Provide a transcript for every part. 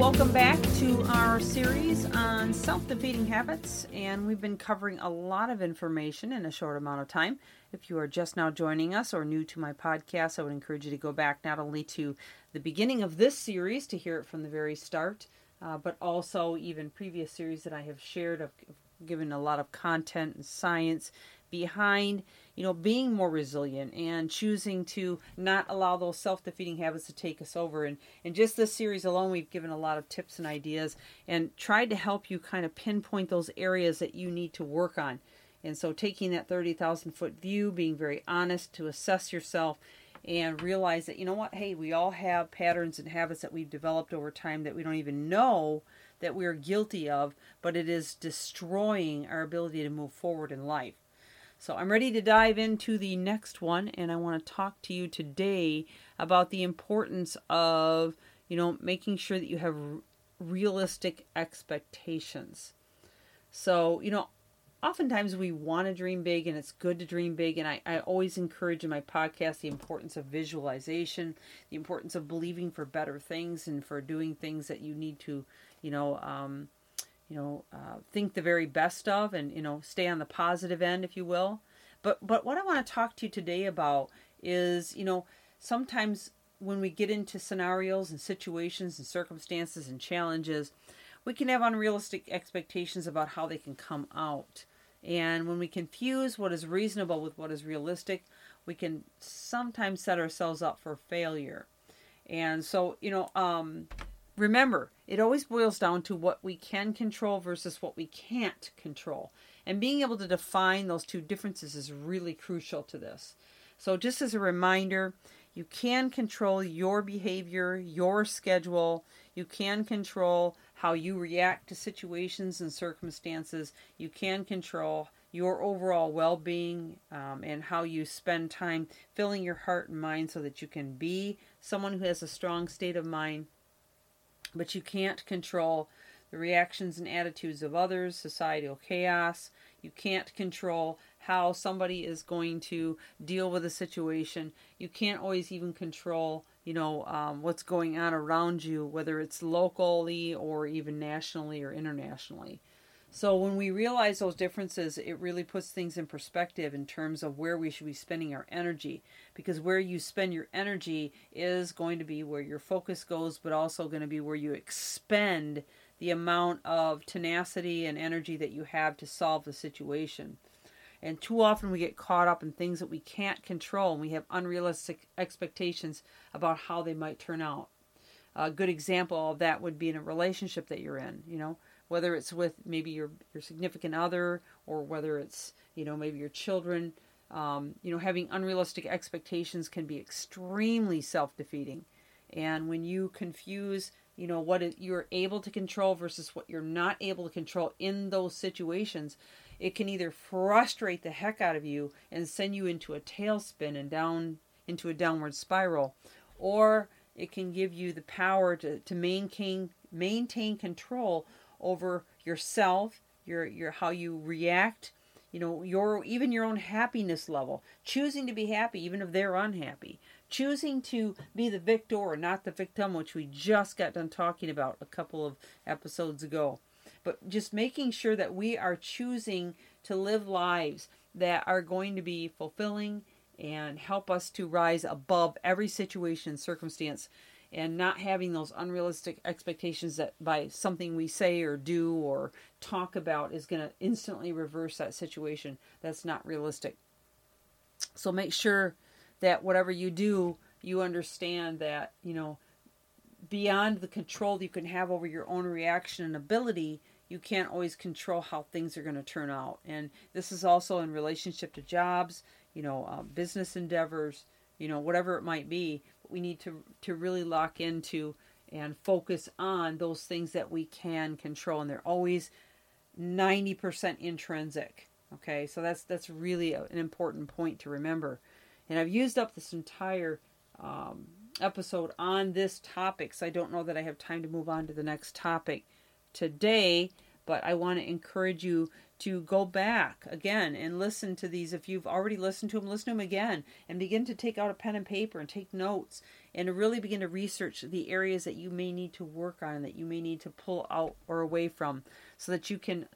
Welcome back to our series on self defeating habits, and we've been covering a lot of information in a short amount of time. If you are just now joining us or new to my podcast, I would encourage you to go back not only to the beginning of this series to hear it from the very start, uh, but also even previous series that I have shared. I've given a lot of content and science behind you know being more resilient and choosing to not allow those self-defeating habits to take us over. And in just this series alone we've given a lot of tips and ideas and tried to help you kind of pinpoint those areas that you need to work on. And so taking that 30,000 foot view being very honest to assess yourself and realize that you know what hey we all have patterns and habits that we've developed over time that we don't even know that we're guilty of but it is destroying our ability to move forward in life so I'm ready to dive into the next one, and I want to talk to you today about the importance of, you know, making sure that you have realistic expectations. So, you know, oftentimes we want to dream big and it's good to dream big and I, I always encourage in my podcast the importance of visualization the importance of believing for better things and for doing things that you need to you know um, you know, uh, think the very best of and, you know, stay on the positive end, if you will. But, but what I want to talk to you today about is, you know, sometimes when we get into scenarios and situations and circumstances and challenges, we can have unrealistic expectations about how they can come out. And when we confuse what is reasonable with what is realistic, we can sometimes set ourselves up for failure. And so, you know, um, remember, it always boils down to what we can control versus what we can't control. And being able to define those two differences is really crucial to this. So, just as a reminder, you can control your behavior, your schedule. You can control how you react to situations and circumstances. You can control your overall well being um, and how you spend time filling your heart and mind so that you can be someone who has a strong state of mind but you can't control the reactions and attitudes of others, societal chaos. You can't control how somebody is going to deal with a situation. You can't always even control, you know, um, what's going on around you, whether it's locally or even nationally or internationally. So when we realize those differences, it really puts things in perspective in terms of where we should be spending our energy. Because where you spend your energy is going to be where your focus goes, but also going to be where you expend the amount of tenacity and energy that you have to solve the situation. And too often we get caught up in things that we can't control and we have unrealistic expectations about how they might turn out. A good example of that would be in a relationship that you're in, you know whether it's with maybe your your significant other or whether it's you know maybe your children um, you know having unrealistic expectations can be extremely self-defeating. And when you confuse you know what you're able to control versus what you're not able to control in those situations it can either frustrate the heck out of you and send you into a tailspin and down into a downward spiral or it can give you the power to, to maintain maintain control over yourself, your your how you react, you know, your even your own happiness level. Choosing to be happy even if they're unhappy. Choosing to be the victor or not the victim, which we just got done talking about a couple of episodes ago. But just making sure that we are choosing to live lives that are going to be fulfilling and help us to rise above every situation and circumstance and not having those unrealistic expectations that by something we say or do or talk about is going to instantly reverse that situation. That's not realistic. So make sure that whatever you do, you understand that, you know, beyond the control that you can have over your own reaction and ability, you can't always control how things are going to turn out. And this is also in relationship to jobs, you know, uh, business endeavors, you know, whatever it might be we need to to really lock into and focus on those things that we can control and they're always 90% intrinsic. Okay, so that's that's really an important point to remember. And I've used up this entire um, episode on this topic, so I don't know that I have time to move on to the next topic today. But I want to encourage you to go back again and listen to these. If you've already listened to them, listen to them again and begin to take out a pen and paper and take notes and to really begin to research the areas that you may need to work on, that you may need to pull out or away from, so that you can,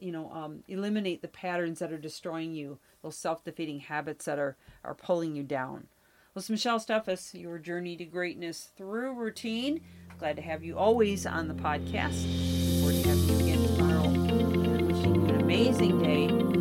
you know, um, eliminate the patterns that are destroying you, those self-defeating habits that are are pulling you down. Well, it's Michelle Steffes, your journey to greatness through routine. Glad to have you always on the podcast. Forward to having you again amazing day